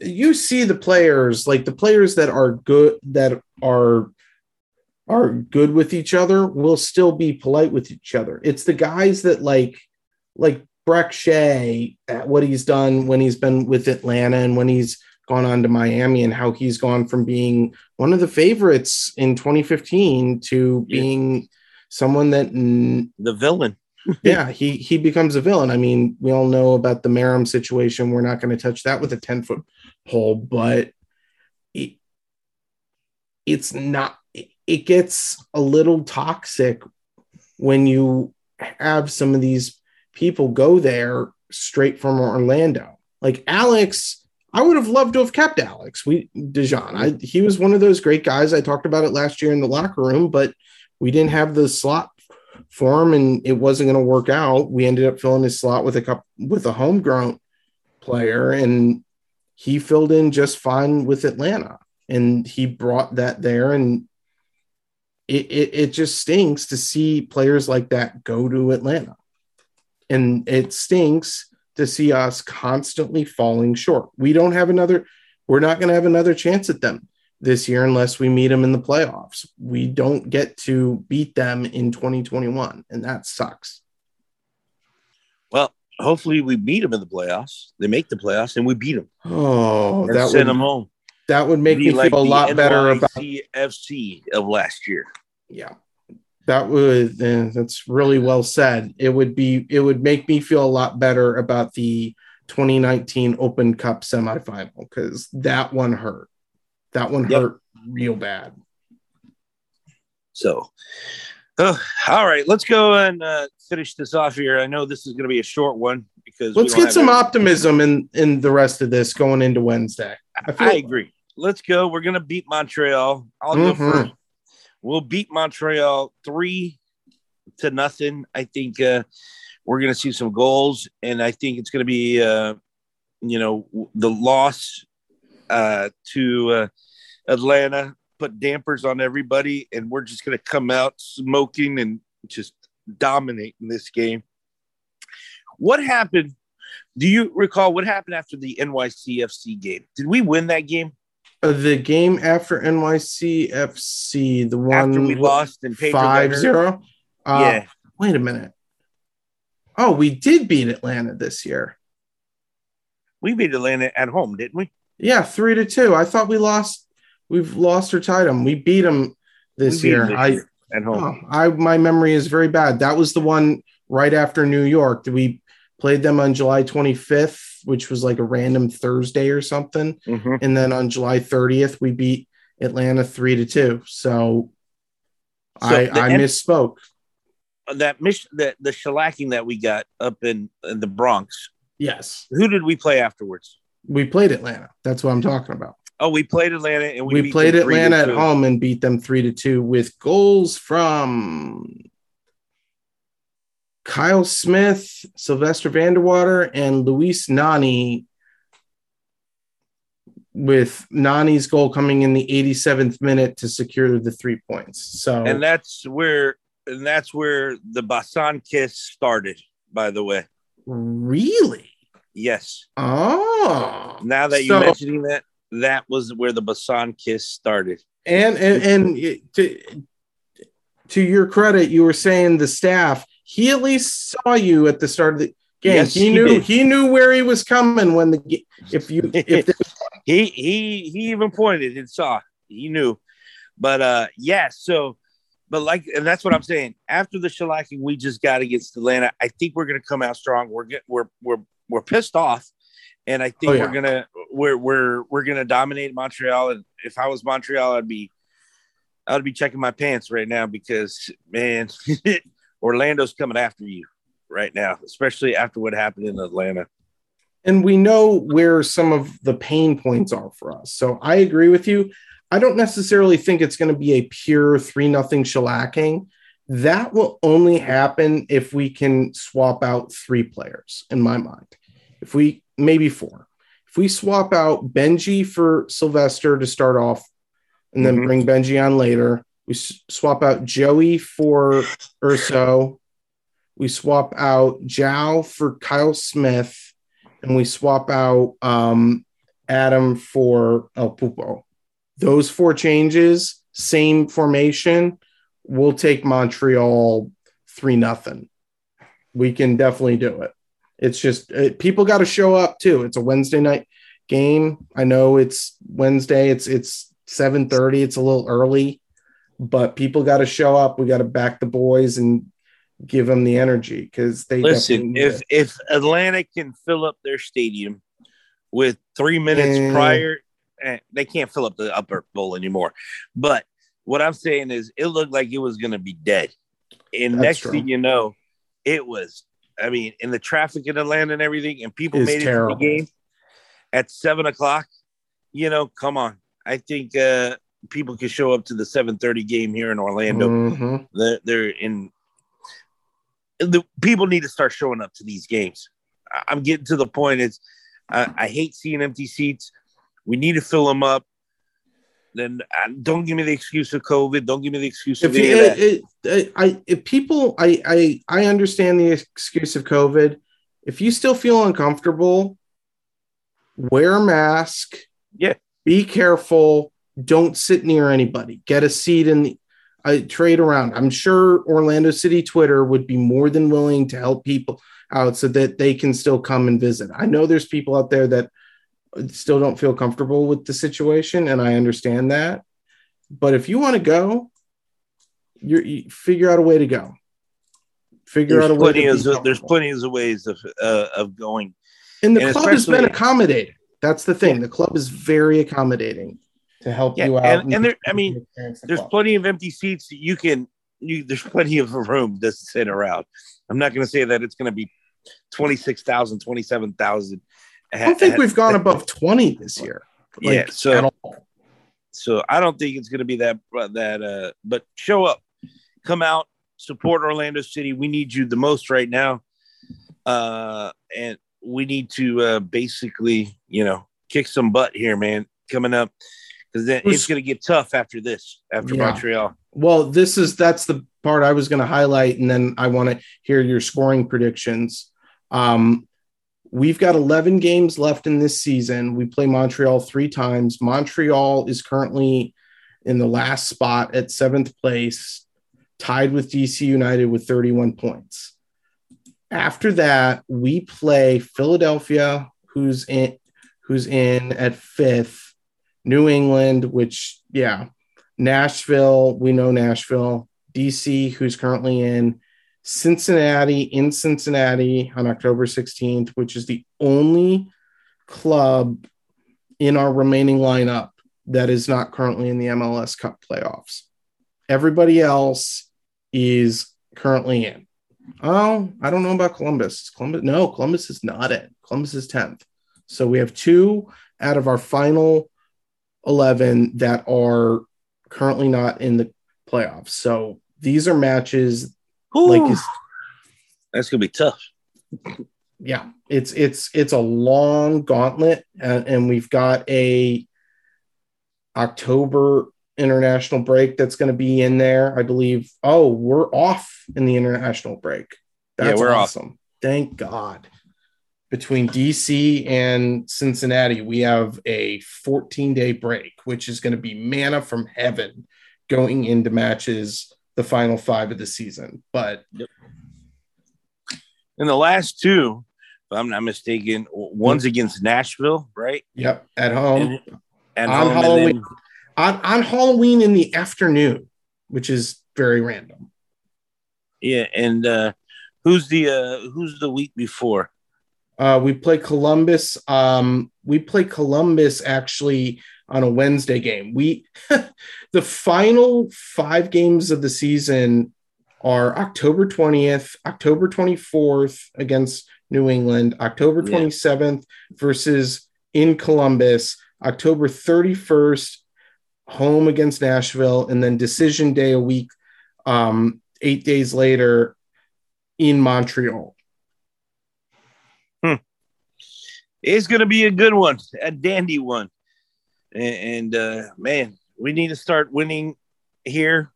[SPEAKER 3] you see the players like the players that are good that are are good with each other will still be polite with each other. It's the guys that like like Brek Shea at what he's done when he's been with Atlanta and when he's gone on to Miami and how he's gone from being one of the favorites in 2015 to
[SPEAKER 2] Yeah.
[SPEAKER 3] being someone that
[SPEAKER 2] the villain.
[SPEAKER 3] yeah he he becomes a villain. I mean we all know about the Meram situation. We're not going to touch that with a 10 foot pole but it, it's not it, it gets a little toxic when you have some of these people go there straight from orlando. Like alex i would have loved to have kept alex. We De John i he was one of those great guys. I talked about it last year in the locker room but we didn't have the slot for him and it wasn't going to work out. We ended up filling his slot with a cup with a homegrown player and he filled in just fine with Atlanta and he brought that there and it, it, it just stinks to see players like that go to Atlanta. And it stinks to see us constantly falling short. We don't have another, we're not going to have another chance at them this year unless we meet them in the playoffs. We don't get to beat them in 2021, and that sucks.
[SPEAKER 2] Well, hopefully we beat them in the playoffs. They make the playoffs and we beat them.
[SPEAKER 3] Oh,
[SPEAKER 2] and
[SPEAKER 3] that
[SPEAKER 2] send
[SPEAKER 3] would
[SPEAKER 2] them home.
[SPEAKER 3] that would make me
[SPEAKER 2] like
[SPEAKER 3] feel a lot better about
[SPEAKER 2] the FC of last year.
[SPEAKER 3] yeah. That would eh, that's really well said. It would be it would make me feel a lot better about the 2019 Open Cup semifinal because that one hurt. That one
[SPEAKER 2] Yep.
[SPEAKER 3] hurt real bad.
[SPEAKER 2] So, oh, all right, let's go and uh, finish this off here. I know this is going to be a short one because
[SPEAKER 3] Let's get some
[SPEAKER 2] any-
[SPEAKER 3] optimism in in the rest of this going into Wednesday. I feel-
[SPEAKER 2] I agree. Let's go. We're going to beat Montreal. I'll go
[SPEAKER 3] Mhm.
[SPEAKER 2] first. We'll beat Montreal three to nothing. I think uh, we're going to see some goals, and I think it's going to be, uh, you know, the loss uh, to uh, Atlanta put dampers on everybody, and we're just going to come out smoking and just dominating this game. What happened? Do you recall what happened after the NYCFC game? Did we win that game
[SPEAKER 3] Uh, the game after NYCFC, the one
[SPEAKER 2] after we lost and Pedro
[SPEAKER 3] five zero. Uh,
[SPEAKER 2] yeah,
[SPEAKER 3] Wait a minute. Oh, we did beat Atlanta this year.
[SPEAKER 2] we beat Atlanta at home, didn't we?
[SPEAKER 3] Yeah, three to two. I thought we lost. We've lost or tied them. We beat them this
[SPEAKER 2] beat
[SPEAKER 3] year.
[SPEAKER 2] 'em this
[SPEAKER 3] I,
[SPEAKER 2] year at home.
[SPEAKER 3] oh, I, my memory is very bad. That was the one right after New York. We played them on July 25th, which was like a random Thursday or something.
[SPEAKER 2] Mhm.
[SPEAKER 3] and then on July 30th we beat Atlanta three to two. So,
[SPEAKER 2] So
[SPEAKER 3] I
[SPEAKER 2] the
[SPEAKER 3] I
[SPEAKER 2] N-
[SPEAKER 3] misspoke.
[SPEAKER 2] That mission, that the shellacking that we got up in, in the Bronx
[SPEAKER 3] Yes.
[SPEAKER 2] Who did we play afterwards?
[SPEAKER 3] We played Atlanta. That's what I'm talking about.
[SPEAKER 2] Oh, we played Atlanta and we,
[SPEAKER 3] We, played
[SPEAKER 2] them three to
[SPEAKER 3] Atlanta at home and beat them three to two with goals from Kyle Smith, Silvester van der Water, and Luis Nani. With Nani's goal coming in the 87th minute to secure the three points. So
[SPEAKER 2] And that's where and that's where the Basan kiss started, by the way.
[SPEAKER 3] really,
[SPEAKER 2] Yes.
[SPEAKER 3] oh,
[SPEAKER 2] Now that you're mentioning that, that was where the Basan kiss started.
[SPEAKER 3] and and, and to to your credit, you were saying the staff. He at least saw you at the start of the game.
[SPEAKER 2] Yes,
[SPEAKER 3] he,
[SPEAKER 2] he
[SPEAKER 3] knew
[SPEAKER 2] did.
[SPEAKER 3] he knew where he was coming when the if you if
[SPEAKER 2] he he he even pointed and saw he knew but uh yeah so but like and that's what i'm saying after the shellacking we just got against atlanta i think we're gonna come out strong we're get, we're we're we're pissed off and i think
[SPEAKER 3] Oh, yeah.
[SPEAKER 2] we're gonna we're we're we're gonna dominate montreal and if i was montreal i'd be i'd be checking my pants right now because man orlando's coming after you right now especially after what happened in atlanta
[SPEAKER 3] and we know where some of the pain points are for us. So I agree with you. I don't necessarily think it's going to be a pure three nothing shellacking. That will only happen if we can swap out three players, in my mind. If we maybe four, if we swap out Benji for Silvester to start off, and then
[SPEAKER 2] Mhm.
[SPEAKER 3] bring Benji on later. We swap out Joey for Urso. We swap out João for Kyle Smith, and we swap out um, Adam for El Pupo. Those four changes, same formation. We'll take Montreal three nothing. We can definitely do it. It's just it, people got to show up too. It's a Wednesday night game. I know it's Wednesday. It's it's seven thirty. It's a little early, but people got to show up. We got to back the boys and give them the energy because they
[SPEAKER 2] Listen, if if Atlanta can fill up their stadium with three minutes
[SPEAKER 3] Eh.
[SPEAKER 2] prior, eh, they can't fill up the upper bowl anymore. But what I'm saying is, it looked like it was going to be dead. And next
[SPEAKER 3] true.
[SPEAKER 2] thing you know, it was. I mean, in the traffic in Atlanta and everything, and people
[SPEAKER 3] It's
[SPEAKER 2] made it to the game at seven o'clock. You know, come on. I think uh, people can show up to the 7:30 game here in Orlando
[SPEAKER 3] Mhm.
[SPEAKER 2] they're, they're in the people need to start showing up to these games i'm getting to the point is I, I hate seeing empty seats we need to fill them up then uh, don't give me the excuse of covid don't give me the excuse of
[SPEAKER 3] if
[SPEAKER 2] any
[SPEAKER 3] you,
[SPEAKER 2] that.
[SPEAKER 3] it, it, I if people I, I I understand the excuse of COVID. If you still feel uncomfortable, wear a mask.
[SPEAKER 2] Yeah.
[SPEAKER 3] Be careful. Don't sit near anybody. Get a seat in the I trade around. I'm sure Orlando City Twitter would be more than willing to help people out so that they can still come and visit. I know there's people out there that still don't feel comfortable with the situation, and I understand that. But if you want to go, you're, you figure out a way to go. Figure
[SPEAKER 2] there's
[SPEAKER 3] out a way.
[SPEAKER 2] of there's plenty of ways of uh, of going
[SPEAKER 3] and the
[SPEAKER 2] and
[SPEAKER 3] club has been accommodating. That's the thing. The club is very accommodating to help
[SPEAKER 2] Yeah,
[SPEAKER 3] you out.
[SPEAKER 2] and- and there- I mean,
[SPEAKER 3] the
[SPEAKER 2] there's plenty of empty seats that you can you there's plenty of room to sit around i'm not going to say that it's going to be 26000 27000
[SPEAKER 3] I don't think we've gone above 20 this year.
[SPEAKER 2] Yeah, so-
[SPEAKER 3] at all.
[SPEAKER 2] So I don't think it's going to be that that. Uh, but show up, come out, support Orlando City. We need you the most right now, uh, and we need to uh, basically, you know, kick some butt here, man. Coming up, because then it's going to get tough after this, after
[SPEAKER 3] Yeah.
[SPEAKER 2] Montreal.
[SPEAKER 3] Well, this is that's the part I was going to highlight, and then I want to hear your scoring predictions. Um, we've got 11 games left in this season. We play Montreal three times. Montreal is currently in the last spot at seventh place, tied with DC United with 31 points. After that, we play Philadelphia, who's in who's in at fifth, New England, which yeah, Nashville, we know Nashville, DC, who's currently in Cincinnati, in Cincinnati on October 16th, which is the only club in our remaining lineup that is not currently in the MLS Cup playoffs. Everybody else is currently in. Oh, I don't know about Columbus. Columbus, no, Columbus is not in. Columbus is 10th. So we have two out of our final 11 that are currently not in the playoffs. So these are matches
[SPEAKER 2] Ooh,
[SPEAKER 3] like it's,
[SPEAKER 2] that's gonna be tough.
[SPEAKER 3] yeah, it's it's it's a long gauntlet and, and we've got a October international break that's going to be in there. I believe. Oh, we're off in the international break. That's
[SPEAKER 2] Yeah, we're off.
[SPEAKER 3] awesome. Thank God. Between DC and Cincinnati, we have a 14 day break, which is going to be manna from heaven going into matches, the final five of the season. But
[SPEAKER 2] in the last two, if I'm not mistaken, one's against Nashville, right?
[SPEAKER 3] yep, at home
[SPEAKER 2] And, and
[SPEAKER 3] on
[SPEAKER 2] home,
[SPEAKER 3] Halloween.
[SPEAKER 2] then-
[SPEAKER 3] on, on Halloween in the afternoon, which is very random.
[SPEAKER 2] yeah, and uh, who's the uh, who's the week before?
[SPEAKER 3] Uh, we play Columbus. Um, we play Columbus actually on a Wednesday game. We the final five games of the season are October 20th, October 24th against New England, October
[SPEAKER 2] Yeah.
[SPEAKER 3] 27th versus in Columbus, October 31st home against Nashville, and then decision day a week, um, eight days later in Montreal.
[SPEAKER 2] It's going to be a good one, a dandy one. And, uh, man, we need to start winning here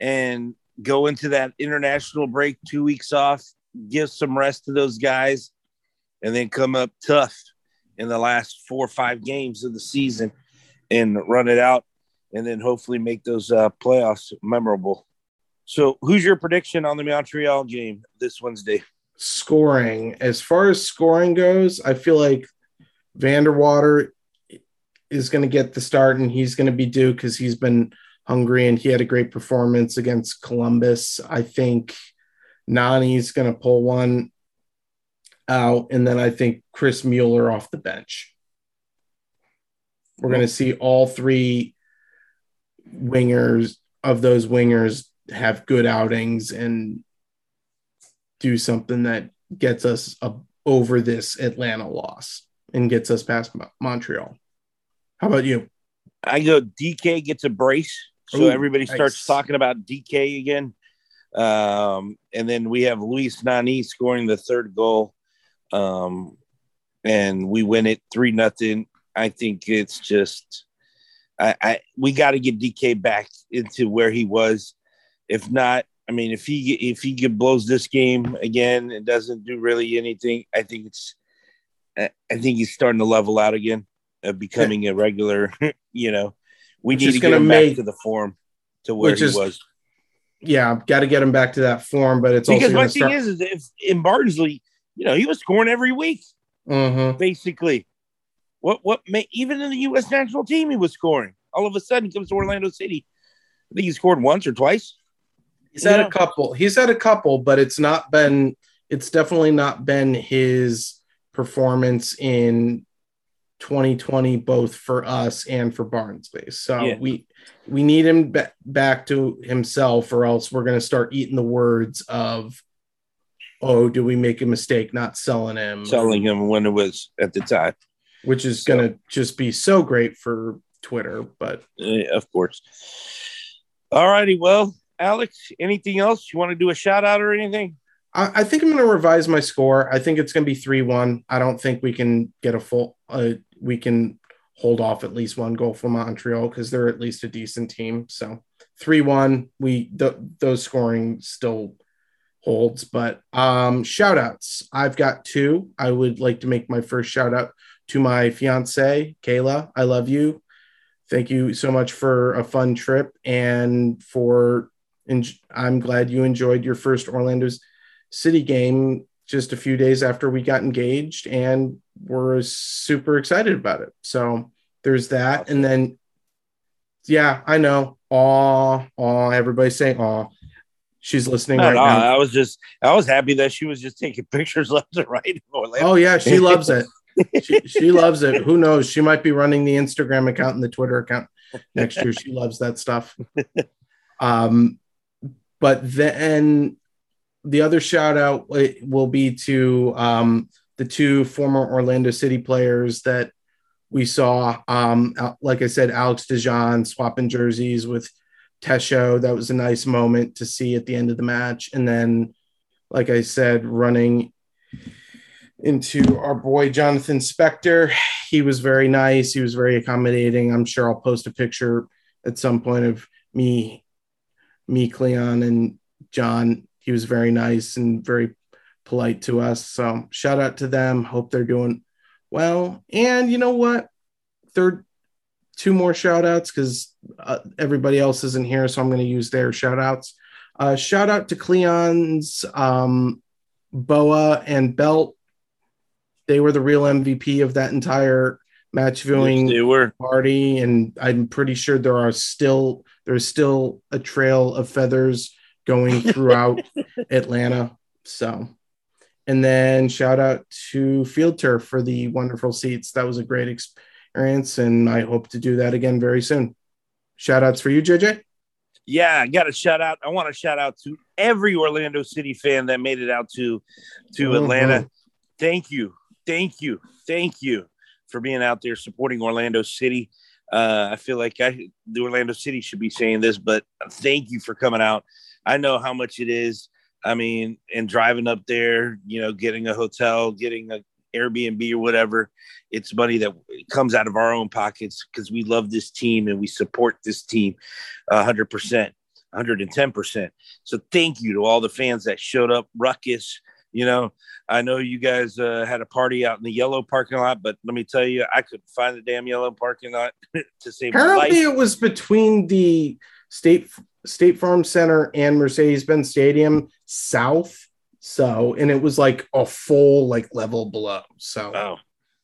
[SPEAKER 2] and go into that international break, two weeks off, give some rest to those guys, and then come up tough in the last four or five games of the season and run it out, and then hopefully make those uh, playoffs memorable. So, who's your prediction on the Montreal game this Wednesday?
[SPEAKER 3] scoring. As far as scoring goes, I feel like Vanderwater is going to get the start and he's going to be due because he's been hungry and he had a great performance against Columbus. I think Nani's going to pull one out. And then I think Chris Mueller off the bench. We're going to see all three wingers of those wingers have good outings and do something that gets us over this Atlanta loss and gets us past Montreal. How about you?
[SPEAKER 2] I go DK gets a brace, so
[SPEAKER 3] Ooh,
[SPEAKER 2] everybody starts
[SPEAKER 3] nice.
[SPEAKER 2] talking about DK again. Um, and then we have Luis Nani scoring the third goal, um, and we win it three nothing. I think it's just, I, I we got to get DK back into where he was. If not, I mean, if he if he get- blows this game again and doesn't do really anything, I think it's, I think he's starting to level out again, of becoming a regular. You know, we
[SPEAKER 3] Which
[SPEAKER 2] need to get
[SPEAKER 3] gonna
[SPEAKER 2] him
[SPEAKER 3] make-
[SPEAKER 2] back to the form to where he
[SPEAKER 3] is-
[SPEAKER 2] was.
[SPEAKER 3] Yeah, got to get him back to that form, but it's
[SPEAKER 2] Because
[SPEAKER 3] also
[SPEAKER 2] my thing
[SPEAKER 3] start.
[SPEAKER 2] is, is if in Barnsley, you know, he was scoring every week
[SPEAKER 3] Mhm.
[SPEAKER 2] basically. What what may even in the U.S. national team he was scoring. All of a sudden, he comes to Orlando City. I think he scored once or twice.
[SPEAKER 3] He's had
[SPEAKER 2] Yeah.
[SPEAKER 3] a couple. He's had a couple, but it's not been. It's definitely not been his performance in 2020, both for us and for Barnsley. So
[SPEAKER 2] Yeah.
[SPEAKER 3] we we need him ba- back to himself, or else we're going to start eating the words of, "Oh, do we make a mistake not selling him?"
[SPEAKER 2] Selling him when it was at the time,
[SPEAKER 3] which is
[SPEAKER 2] So-
[SPEAKER 3] going to just be so great for Twitter. But
[SPEAKER 2] Eh, of course. All righty. Well, Alex, anything else you want to do a shout out or anything?
[SPEAKER 3] I, I think I'm going to revise my score. I think it's going to be three one. I don't think we can get a full. Uh, we can hold off at least one goal for Montreal because they're at least a decent team. So three one. We th- those scoring still holds, but um, shout outs. I've got two. I would like to make my first shout out to my fiance Kayla. I love you. Thank you so much for a fun trip and for. And I'm glad you enjoyed your first Orlando's City game just a few days after we got engaged, and we're super excited about it. So there's that, and then yeah, I know. Aw, aw, everybody's saying aw. She's listening
[SPEAKER 2] No,
[SPEAKER 3] right
[SPEAKER 2] no,
[SPEAKER 3] now.
[SPEAKER 2] I was just, I was happy that she was just taking pictures left and right.
[SPEAKER 3] Oh yeah, she loves it. She, she loves it. Who knows? She might be running the Instagram account and the Twitter account next year. She loves that stuff. Um, but then the other shout out will be to um, the two former Orlando City players that we saw. Um, like I said, Alex De John swapping jerseys with Tesho. That was a nice moment to see at the end of the match. And then, like I said, running into our boy Jonathan Spector. He was very nice. He was very accommodating. I'm sure I'll post a picture at some point of me, me, Cleon, and John. He was very nice and very polite to us. So shout out to them. Hope they're doing well. And you know what? Third, two more shout outs because uh, everybody else isn't here. So I'm going to use their shout outs. Uh, shout out to Cleon's um, Boa and Belt. They were the real MVP of that entire match viewing
[SPEAKER 2] Yes,
[SPEAKER 3] party, and I'm pretty sure there are still there's still a trail of feathers going throughout Atlanta. So, and then shout out to Field Turf for the wonderful seats. That was a great experience, and I hope to do that again very soon. Shout outs for you, JJ.
[SPEAKER 2] Yeah, I got a shout out. I want to shout out to every Orlando City fan that made it out to to
[SPEAKER 3] Mhm.
[SPEAKER 2] Atlanta. Thank you, thank you, thank you for being out there supporting Orlando City. Uh, I feel like I, the Orlando City should be saying this, but thank you for coming out. I know how much it is. I mean, and driving up there, you know, getting a hotel, getting a Airbnb or whatever, it's money that comes out of our own pockets because we love this team and we support this team a hundred percent, hundred and ten percent. So thank you to all the fans that showed up. Ruckus, you know, I know you guys uh, had a party out in the yellow parking lot, but let me tell you, I couldn't find the damn yellow parking lot to save my
[SPEAKER 3] Apparently, it was between the State State Farm Center and Mercedes-Benz Stadium South. So, and it was like a full like level below. So,
[SPEAKER 2] Oh,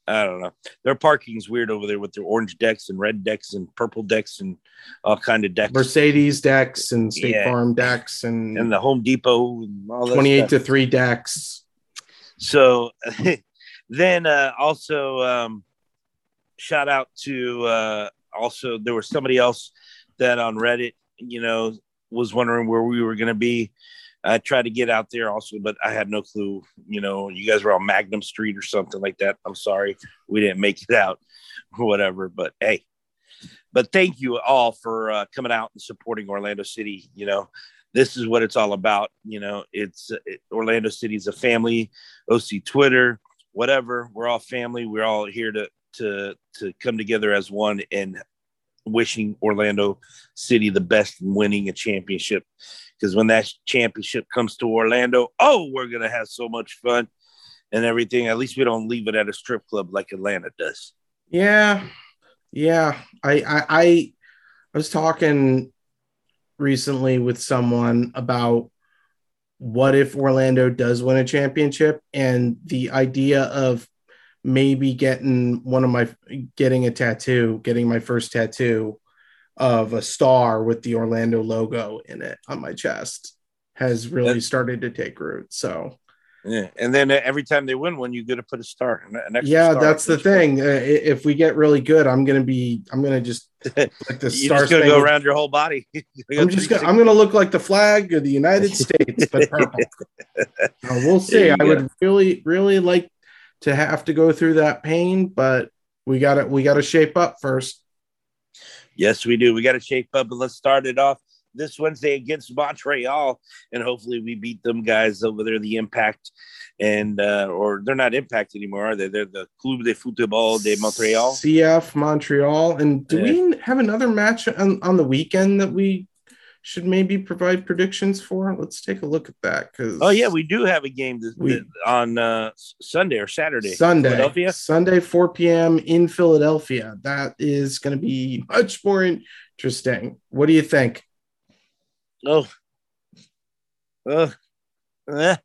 [SPEAKER 2] I don't know. Their parking's weird over there with their orange decks and red decks and purple decks and all kind of decks.
[SPEAKER 3] Mercedes decks and State
[SPEAKER 2] Yeah.
[SPEAKER 3] Farm decks and,
[SPEAKER 2] and the Home Depot and all that
[SPEAKER 3] 28 to 3 decks.
[SPEAKER 2] So then uh, also um, shout out to uh, also there was somebody else that on Reddit, you know, was wondering where we were going to be. I tried to get out there also, but I had no clue. You know, you guys were on Mangum Street or something like that. I'm sorry we didn't make it out or whatever. But hey, but thank you all for uh, coming out and supporting Orlando City. You know, this is what it's all about. You know, it's it, Orlando City's a family. OC Twitter, whatever. We're all family. We're all here to to to come together as one and wishing Orlando City the best in winning a championship. Because when that championship comes to Orlando, oh, we're gonna have so much fun and everything. At least we don't leave it at a strip club like Atlanta does.
[SPEAKER 3] Yeah. Yeah. I, I, I, I was talking recently with someone about what if Orlando does win a championship and the idea of maybe getting one of my getting a tattoo, getting my first tattoo of a star with the Orlando logo in it on my chest has really started to take root. So
[SPEAKER 2] Yeah, and then every time they win one, you get to put a star. An, an extra
[SPEAKER 3] yeah,
[SPEAKER 2] star
[SPEAKER 3] that's the thing. Uh, if we get really good, I'm gonna be, I'm gonna just like the
[SPEAKER 2] You're
[SPEAKER 3] star
[SPEAKER 2] gonna go around your whole body.
[SPEAKER 3] I'm just gonna, I'm gonna look like the flag of the United States, but purple. We'll see. I would really, really like to have to go through that pain, but we got to we got to shape up first.
[SPEAKER 2] Yes, we do. We got to shape up and let's start it off this Wednesday against Montreal, and hopefully we beat them guys over there, the Impact, and uh, or they're not Impact anymore, are they? They're the Club de Football de Montreal.
[SPEAKER 3] CF Montreal, and do we have another match on, on the weekend that we should maybe provide predictions for? Let's take a look at that. Because
[SPEAKER 2] Oh yeah, we do have a game this,
[SPEAKER 3] We-
[SPEAKER 2] on uh, Sunday or Saturday.
[SPEAKER 3] Sunday,
[SPEAKER 2] Philadelphia.
[SPEAKER 3] Sunday, 4 p.m. in Philadelphia. That is going to be much more interesting. What do you think?
[SPEAKER 2] Oh, oh, eh.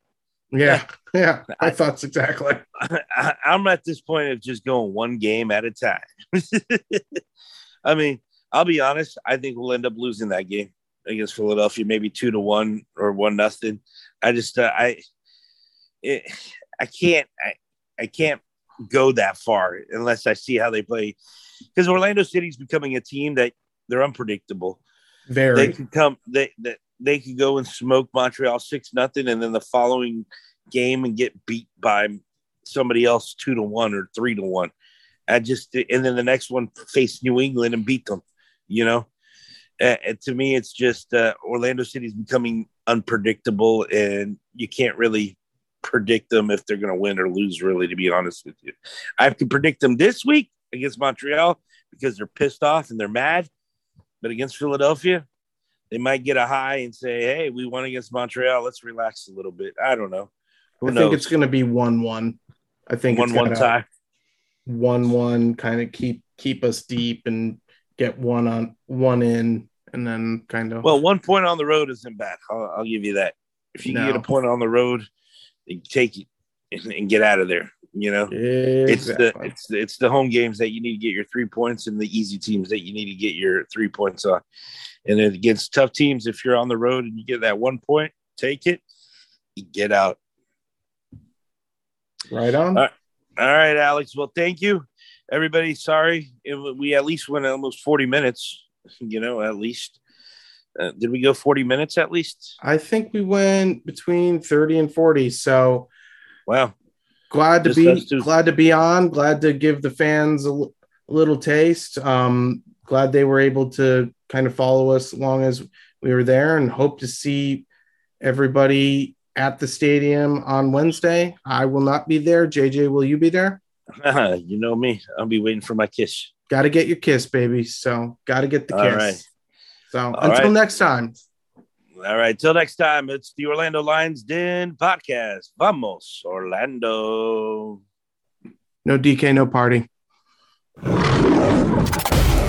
[SPEAKER 3] Yeah, yeah, my thoughts exactly.
[SPEAKER 2] I, I'm at this point of just going one game at a time. I mean, I'll be honest. I think we'll end up losing that game against Philadelphia, maybe two to one or one nothing. I just, uh, I, it, I can't, I, I can't go that far unless I see how they play. Because Orlando City's becoming a team that they're unpredictable.
[SPEAKER 3] Very They
[SPEAKER 2] can come. They, they they could go and smoke Montreal six nothing, and then the following game and get beat by somebody else two to one or three to one. I just and then the next one face New England and beat them. You know, uh, to me, it's just uh, Orlando City is becoming unpredictable, and you can't really predict them if they're going to win or lose. Really, to be honest with you, I can predict them this week against Montreal because they're pissed off and they're mad. But against Philadelphia, they might get a high and say, "Hey, we won against Montreal. Let's relax a little bit." I don't know.
[SPEAKER 3] Who I knows? think it's going to be one-one. I think
[SPEAKER 2] one one tie,
[SPEAKER 3] one-one, kind of keep keep us deep and get one on one in, and then kind of.
[SPEAKER 2] Well, one point on the road isn't bad. I'll, I'll give you that. If you no. get a point on the road, take it and, and get out of there. You know, exactly. it's the it's the, it's the home games that you need to get your three points, and the easy teams that you need to get your three points on. And then against tough teams, if you're on the road and you get that one point, take it, you get out.
[SPEAKER 3] Right on.
[SPEAKER 2] All right, All right Alex. Well, thank you, everybody. Sorry, it, we at least went almost 40 minutes. You know, at least. Uh, did we go 40 minutes at least?
[SPEAKER 3] I think we went between 30 and 40. So,
[SPEAKER 2] wow.
[SPEAKER 3] Glad to Just be glad to be on. Glad to give the fans a, l- little taste. Um, glad they were able to kind of follow us as long as we were there, and hope to see everybody at the stadium on Wednesday. I will not be there. JJ, will you be there?
[SPEAKER 2] you know me. I'll be waiting for my kiss.
[SPEAKER 3] Got to get your kiss, baby. So, got to get the kiss. All right. So, All until right. next time.
[SPEAKER 2] All right. Till next time, it's the Orlando Lions Den podcast. Vamos, Orlando.
[SPEAKER 3] No DK, no party.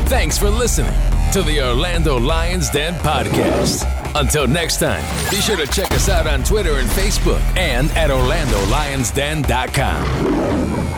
[SPEAKER 1] Thanks for listening to the Orlando Lions Den podcast. Until next time, be sure to check us out on Twitter and Facebook and at OrlandoLionsDen.com.